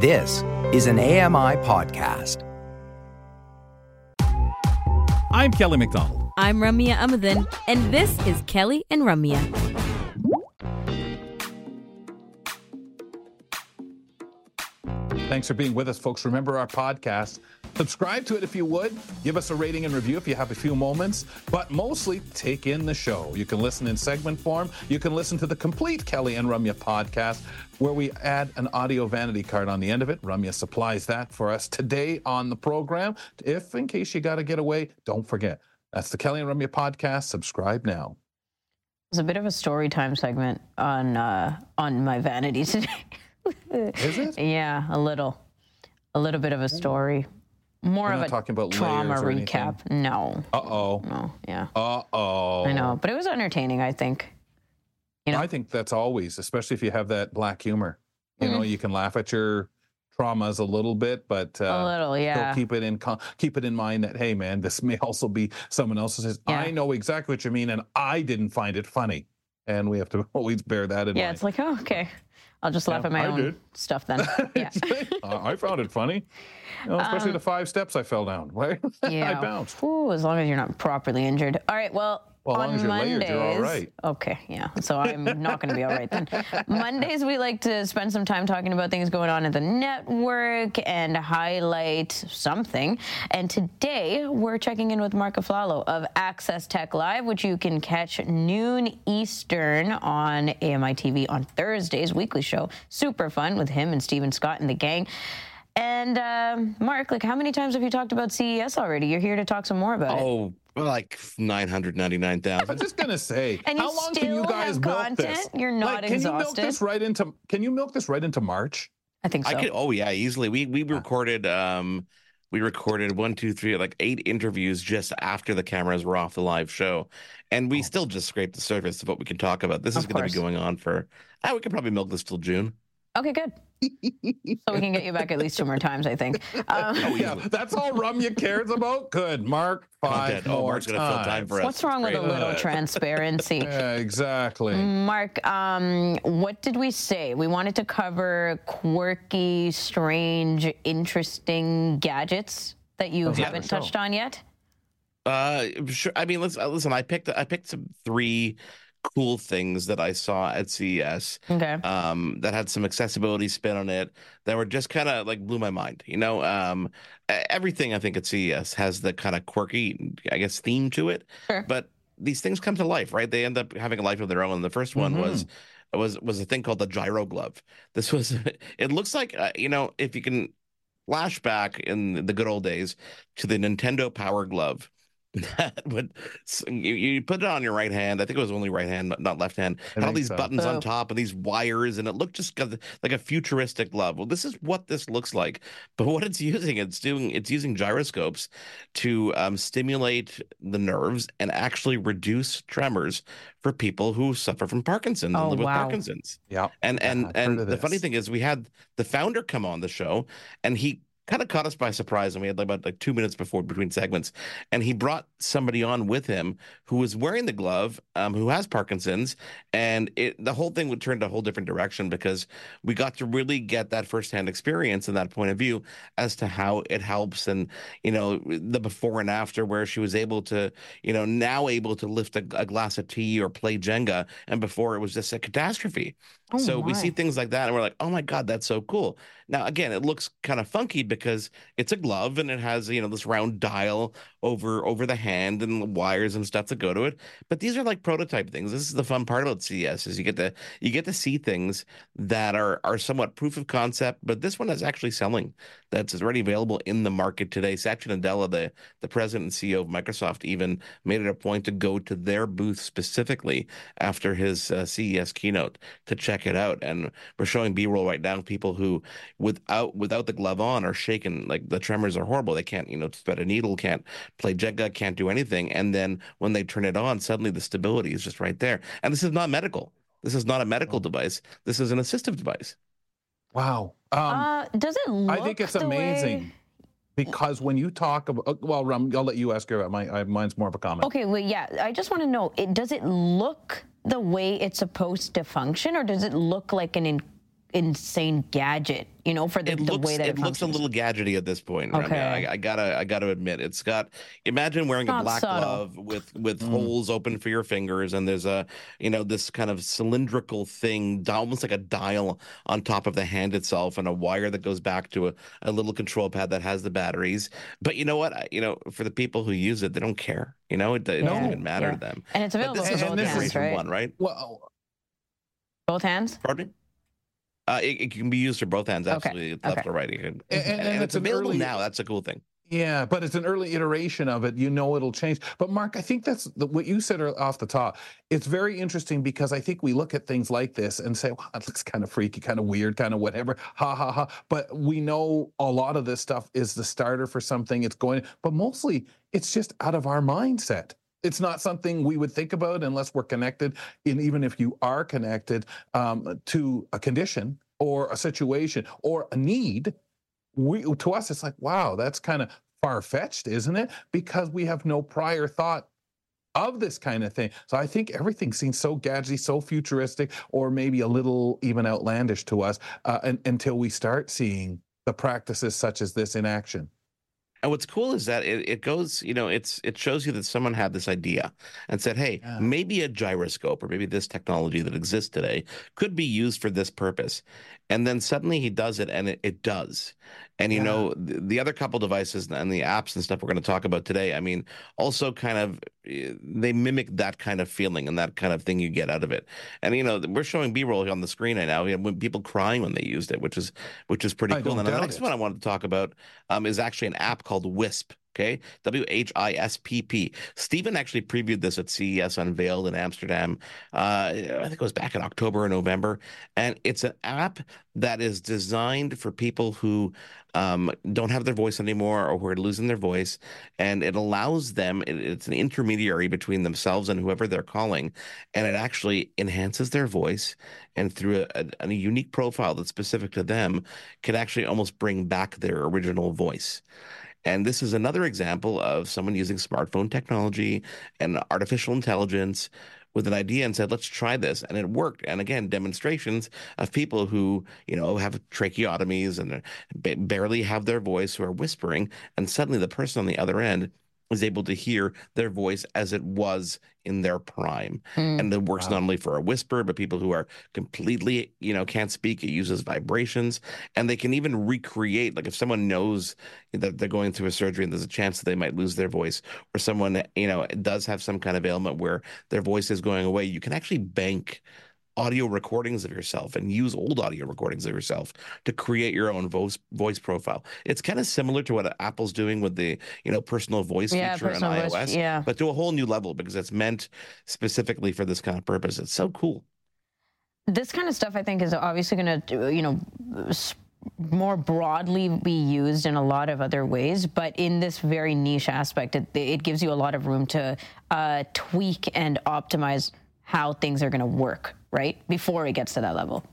This is an AMI podcast. I'm Kelly McDonald. I'm Ramya Amuthan, and this is Kelly and Ramya. Thanks for being with us, folks. Remember our podcast. Subscribe to it if you would. Give us a rating and review if you have a few moments. But mostly, take in the show. You can listen in segment form. You can listen to the complete Kelly and Ramya podcast, where we add an audio vanity card on the end of it. Ramya supplies that for us today on the program. If, in case you got to get away, don't forget. That's the Kelly and Ramya podcast. Subscribe now. It's a bit of a story time segment on uh, on my vanity today. Is it? yeah, a little, a little bit of a story. More of a talking about trauma or anything? recap. No, Uh oh. no, yeah, Uh oh. I know, but it was entertaining. I think. You know, I think that's always, especially if you have that black humor. You Mm-hmm. know, you can laugh at your traumas a little bit, but uh, a little, yeah. keep it in con- keep it in mind that hey, man, this may also be someone else's. Yeah. I know exactly what you mean, and I didn't find it funny, and we have to always bear that in yeah, mind. Yeah, it's like, oh, okay. I'll just laugh Yeah, at my I own did. stuff then. Yeah. I I found it funny, You know, especially the five steps I fell down. Right? I Um, bounced. Ooh, as long as you're not properly injured. All right. Well, Well, as on long as you're layered, Mondays. you're all right. Okay. Yeah. So I'm not going to be all right then. Mondays we like to spend some time talking about things going on at the network and highlight something. And today we're checking in with Marc Aflalo of Access Tech Live, which you can catch noon Eastern on AMI TV on Thursdays, weekly show. Super fun with him and Steven Scott and the gang. And um, Marc, like, how many times have you talked about CES already? You're here to talk some more about it. Oh, like nine hundred ninety nine thousand. I'm just gonna say, And you how long can you still guys have milk this? content? You're not like, can you milk this right into? Can you milk this right into March? I think so. I could. Oh yeah, easily. We we recorded. Um, we recorded one, two, three, like eight interviews just after the cameras were off the live show, and we still just scraped the surface of what we can talk about. This is going to be going on for. Ah, we could probably milk this till June. Okay, good. so we can get you back at least two more times, I think. Um, Oh yeah, that's all Ramya cares about. Good, Marc. Five Content. Oh, more Marc's gonna fill time for us. what's wrong with a little Uh, transparency? Yeah, exactly. Marc, um, what did we say? We wanted to cover quirky, strange, interesting gadgets that you Yeah, haven't for sure. touched on yet. Uh, sure. I mean, let's uh, listen. I picked. I picked some three cool things that I saw at CES. Okay. um, that had some accessibility spin on it that were just kind of like blew my mind. You know, um, everything I think at CES has the kind of quirky, I guess, theme to it. Sure. But these things come to life, right? They end up having a life of their own. And The first one was was was a thing called the GyroGlove. This was. It looks like uh, you know if you can flash back in the good old days to the Nintendo Power Glove. That would s- you, you put it on your right hand. I think it was only right hand, not- not left hand. I Had all these so. buttons Oh. on top and these wires, and it looked just like a futuristic glove. Well, this is what this looks like. But what it's using, it's doing, it's using gyroscopes to um, stimulate the nerves and actually reduce tremors for people who suffer from Parkinson's Oh, and live with wow. Parkinson's. Yeah. And and I've and of the funny thing is, we had the founder come on the show, and he kind of caught us by surprise. And we had like about like two minutes before between segments, and he brought somebody on with him who was wearing the glove, um, who has Parkinson's, and it the whole thing would turn to a whole different direction because we got to really get that firsthand experience and that point of view as to how it helps, and you know the before and after, where she was able to, you know, now able to lift a, a glass of tea or play Jenga, and before it was just a catastrophe. Oh, so we see things like that, and we're like, "Oh my god, that's so cool!" Now, again, it looks kind of funky because it's a glove and it has you know this round dial over over the hand and the wires and stuff that go to it. But these are like prototype things. This is the fun part about CES is you get to you get to see things that are are somewhat proof of concept. But this one is actually selling. That's already available in the market today. Satya Nadella, the the president and CEO of Microsoft, even made it a point to go to their booth specifically after his uh, CES keynote to check it out. And we're showing B-roll right now. People who, without without the glove on, are shaking. Like the tremors are horrible. They can't, you know, thread a needle, can't play Jenga, can't do anything. And then when they turn it on, suddenly the stability is just right there. And this is not medical. This is not a medical device. This is an assistive device. Wow. Um, uh, does it look I think it's amazing way- because when you talk about, uh, well, Rum, I'll let you ask her. My, I, mine's more of a comment. Okay, well, yeah. I just want to know: it, does it look the way it's supposed to function, or does it look like an insane gadget, you know, for the, it the way that it, it, looks a little gadgety at this point. Remy. Okay. I, I gotta I gotta admit, it's got. Imagine wearing a black subtle. glove with with Mm. holes open for your fingers, and there's a you know this kind of cylindrical thing, almost like a dial on top of the hand itself, and a wire that goes back to a, a little control pad that has the batteries. But you know what? I- You know, for the people who use it, they don't care. You know, it, it doesn't even matter yeah. to them. and it's But available this is and both this is hands, right? one, right? Well, Both hands. Pardon me. Uh, it, it can be used for both hands, Okay, absolutely, left okay. or right. You can, And- and- and it's, it's an available early- now. That's a cool thing. Yeah, but it's an early iteration of it. You know it'll change. But Marc, I think that's the, what you said off the top. It's very interesting because I think we look at things like this and say, "Wow, it looks kind of freaky, kind of weird, kind of whatever." Ha ha ha. But we know a lot of this stuff is the starter for something. It's going, but mostly it's just out of our mindset. It's not something we would think about unless we're connected. And even if you are connected um, to a condition or a situation or a need, we to us it's like wow that's kind of far-fetched isn't it because we have no prior thought of this kind of thing so i think everything seems so gadgety so futuristic or maybe a little even outlandish to us uh, un- until we start seeing the practices such as this in action And what's cool is that it, it goes, you know, it's it shows you that someone had this idea and said, hey, Yeah. maybe a gyroscope or maybe this technology that exists today could be used for this purpose. And then suddenly he does it and it, it does. And you Yeah. know, the, the other couple devices and the apps and stuff we're going to talk about today, I mean, also kind of eh, they mimic that kind of feeling and that kind of thing you get out of it. And you know, we're showing B-roll on the screen right now. We have when people crying when they used it, which is which is pretty I cool. And the next it. one I wanted to talk about um, is actually an app called Whispp. Okay, W H I S P P. Steven actually previewed this at CES Unveiled in Amsterdam. Uh, I think it was back in October or November, and it's an app that is designed for people who um, don't have their voice anymore or who are losing their voice, and it allows them. It, it's an intermediary between themselves and whoever they're calling, and it actually enhances their voice, and through a, a, a unique profile that's specific to them, can actually almost bring back their original voice. And this is another example of someone using smartphone technology and artificial intelligence with an idea and said, let's try this. And it worked. And again, demonstrations of people who, you know, have tracheotomies and barely have their voice, who are whispering. And suddenly the person on the other end is able to hear their voice as it was in their prime. Mm. And it works Wow. not only for a whisper, but people who are completely, you know, can't speak. It uses vibrations, and they can even recreate. Like if someone knows that they're going through a surgery and there's a chance that they might lose their voice, or someone, you know, does have some kind of ailment where their voice is going away, you can actually bank audio recordings of yourself and use old audio recordings of yourself to create your own voice voice profile. It's kind of similar to what Apple's doing with the, you know, personal voice Yeah, feature on personal voice, iOS, yeah. but to a whole new level because it's meant specifically for this kind of purpose. It's so cool. this kind of stuff i think is obviously going to you know more broadly be used in a lot of other ways but in this very niche aspect it, it gives you a lot of room to uh, tweak and optimize how things are going to work right before it gets to that level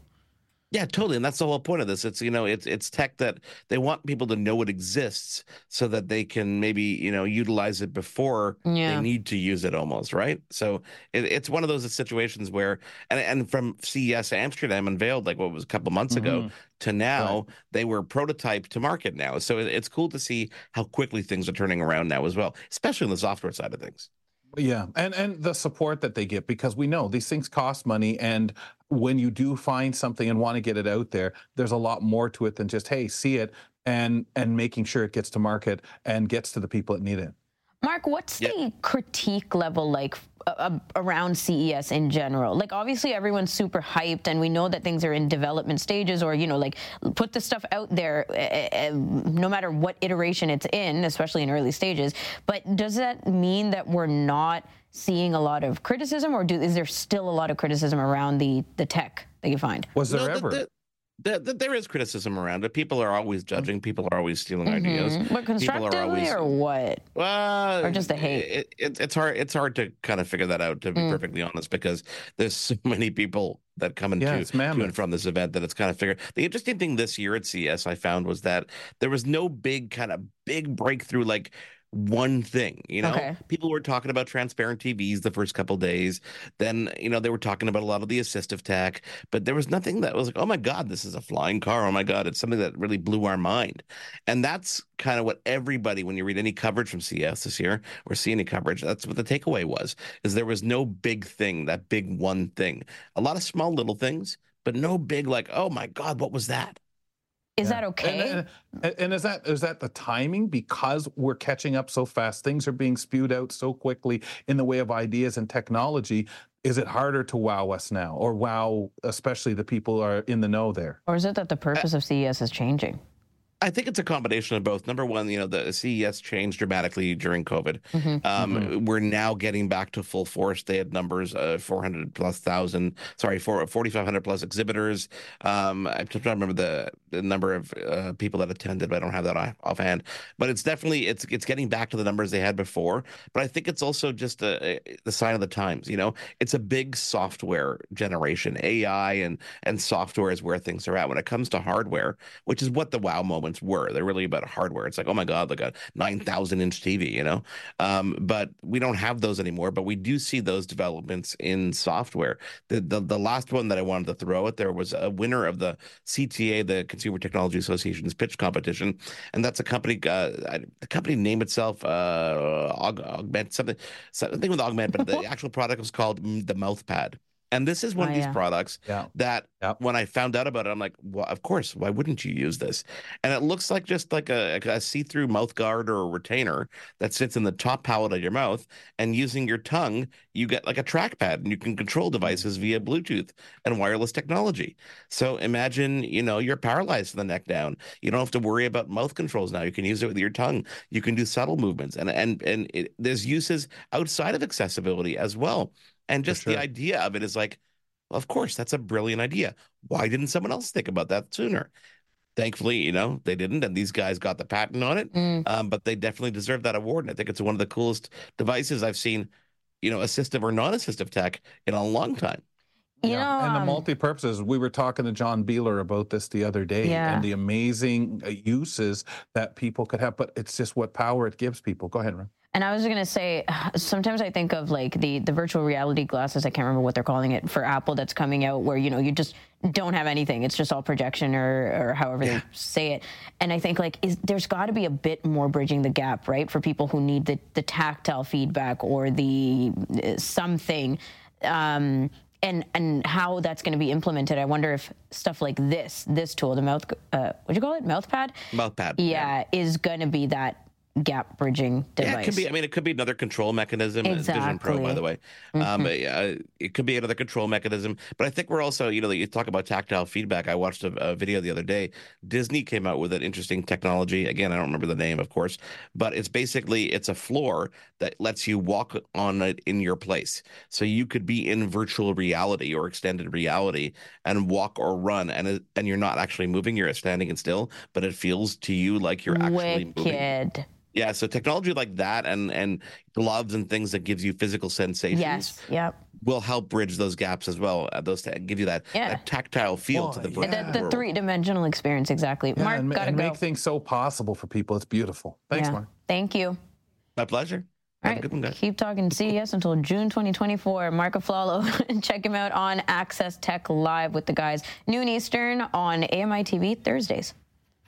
Yeah, totally. And that's the whole point of this. It's, you know, it's it's tech that they want people to know it exists so that they can maybe, you know, utilize it before Yeah. they need to use it almost, right? So it, it's one of those situations where and and from CES Amsterdam unveiled like what was a couple months ago mm-hmm. to now they were prototype to market now. So it, it's cool to see how quickly things are turning around now as well, especially on the software side of things. Yeah, and and the support that they get because we know these things cost money, and when you do find something and want to get it out there, there's a lot more to it than just hey, see it and and making sure it gets to market and gets to the people that need it. Marc, what's Yeah. the critique level like uh, uh, around CES in general? Like, obviously, everyone's super hyped, and we know that things are in development stages, or you know, like put the stuff out there, uh, uh, no matter what iteration it's in, especially in early stages. But does that mean that we're not seeing a lot of criticism, or do, is there still a lot of criticism around the the tech that you find? Was there No, ever? the- the- the- there is criticism around it. People are always judging. People are always stealing ideas. Mhm. But People are constructively, always or what? Well, Or just a hate? It, it, it's hard. It's hard to kind of figure that out, to be Mm. perfectly honest, because there's so many people that come into Yeah, it's to and from this event that it's kind of figured. The interesting thing this year at CES I found was that there was no big kind of big breakthrough like one thing you know? Okay. people were talking about transparent tvs the first couple days. Then you know they were talking about a lot of the assistive tech but there was nothing that was like oh my god this is a flying car. Oh my god it's something that really blew our mind. And that's kind of what everybody when you read any coverage from cs this year or see any coverage that's what the takeaway was is there was no big thing that big one thing. A lot of small little things but no big like oh my god what was that Is Yeah. that okay? And, and, and is that is that the timing because we're catching up so fast? Things are being spewed out so quickly in the way of ideas and technology. Is it harder to wow us now, or wow especially the people who are in the know there? or is it that the purpose uh, of CES is changing? I think it's a combination of both. Number one, you know, the CES changed dramatically during COVID. Mm-hmm. Um, We're now getting back to full force. They had numbers, uh, 400 plus thousand, sorry, for 4,500 plus exhibitors. Um, I'm trying to remember the, the number of uh, people that attended, but I don't have that off- offhand. But it's definitely it's it's getting back to the numbers they had before. But I think it's also just a, a, the sign of the times. You know, it's a big software generation. AI and and software is where things are at when it comes to hardware, which is what the wow were. They're really about hardware. It's like, oh my god, like a nine thousand inch TV, you know. Um, but we don't have those anymore. But we do see those developments in software. The, the the last one that I wanted to throw out there was a winner of the CTA, the Consumer Technology Association's pitch competition, and that's a company. Uh, the company name itself uh, Aug- Augment something something with Augment, but the actual product was called mm, the MouthPad. And this is one Oh, of these yeah. products Yeah. that Yep. when I found out about it, I'm like, well, of course, why wouldn't you use this? And it looks like just like a, a see-through mouth guard or a retainer that sits in the top palate of your mouth, and using your tongue, you get like a trackpad, and you can control hmm. devices via Bluetooth and wireless technology. So imagine, you know, you're paralyzed from the neck down. You don't have to worry about mouth controls now. You can use it with your tongue. You can do subtle movements, and and and it, there's uses outside of accessibility as well. And just the idea of it is like, well, of course, that's a brilliant idea. Why didn't someone else think about that sooner? Thankfully, you know, they didn't, and these guys got the patent on it. Mm. Um, but they definitely deserve that award. And I think it's one of the coolest devices I've seen, you know, assistive or non-assistive tech in a long time. You Yeah, know, and the um, multi-purposes. We were talking to John Beeler about this the other day, Yeah. and the amazing uh, uses that people could have. But it's just what power it gives people. Go ahead, Ron. And I was gonna say, sometimes I think of like the the virtual reality glasses. I can't remember what they're calling it for Apple. That's coming out where you know you just don't have anything. It's just all projection or or however they say it. And I think like is there's got to be a bit more bridging the gap, right, for people who need the the tactile feedback or the uh, something. Um, and, and how that's going to be implemented. I wonder if stuff like this, this tool, the mouth, uh, what'd you call it, mouth pad? Mouth pad. Yeah, is going to be that gap bridging device. Yeah, it could be. I mean, it could be another control mechanism. uh, Vision Pro, by the way. Um, yeah, it could be another control mechanism. But I think we're also, you know, you talk about tactile feedback. I watched a, a video the other day. Disney came out with an interesting technology. Again, I don't remember the name, of course, but it's basically it's a floor that lets you walk on it in your place. So you could be in virtual reality or extended reality and walk or run, and and you're not actually moving. You're standing and still, but it feels to you like you're actually moving. Wicked. Yeah, so technology like that and and gloves and things that gives you physical sensations Yes. Yep. will help bridge those gaps as well. Uh, those ta- give you that, Yeah. that tactile feel to the Boy, virtual The, the three dimensional experience, exactly. Yeah, Marc, and, gotta and go. make things so possible for people. It's beautiful. Thanks, Yeah. Marc. Thank you. My pleasure. All Have a right, good one, keep talking CES until June 2024. Marc Aflalo, check him out on Access Tech Live with the guys, noon Eastern on AMI TV Thursdays.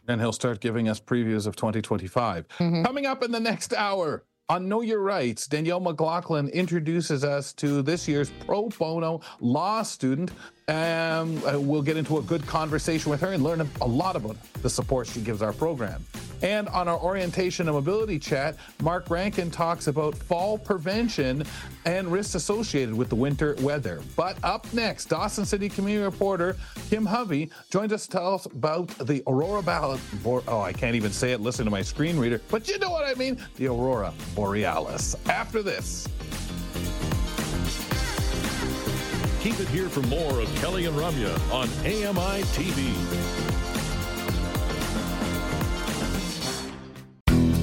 And he'll start giving us previews of 2025. Coming up in the next hour on Know Your Rights, Danielle McLaughlin introduces us to this year's pro bono law student. Um, uh, we'll get into a good conversation with her and learn a lot about the support she gives our program. And on our orientation and mobility chat, Mark Rankin talks about fall prevention and risks associated with the winter weather. But up next, Dawson City community reporter Kim Hovey joins us to tell us about the Aurora Ballot. Oh, I can't even say it. Listen to my screen reader, but you know what I mean. The Aurora Borealis. After this. Keep it here for more of Kelly and Ramya on AMI TV.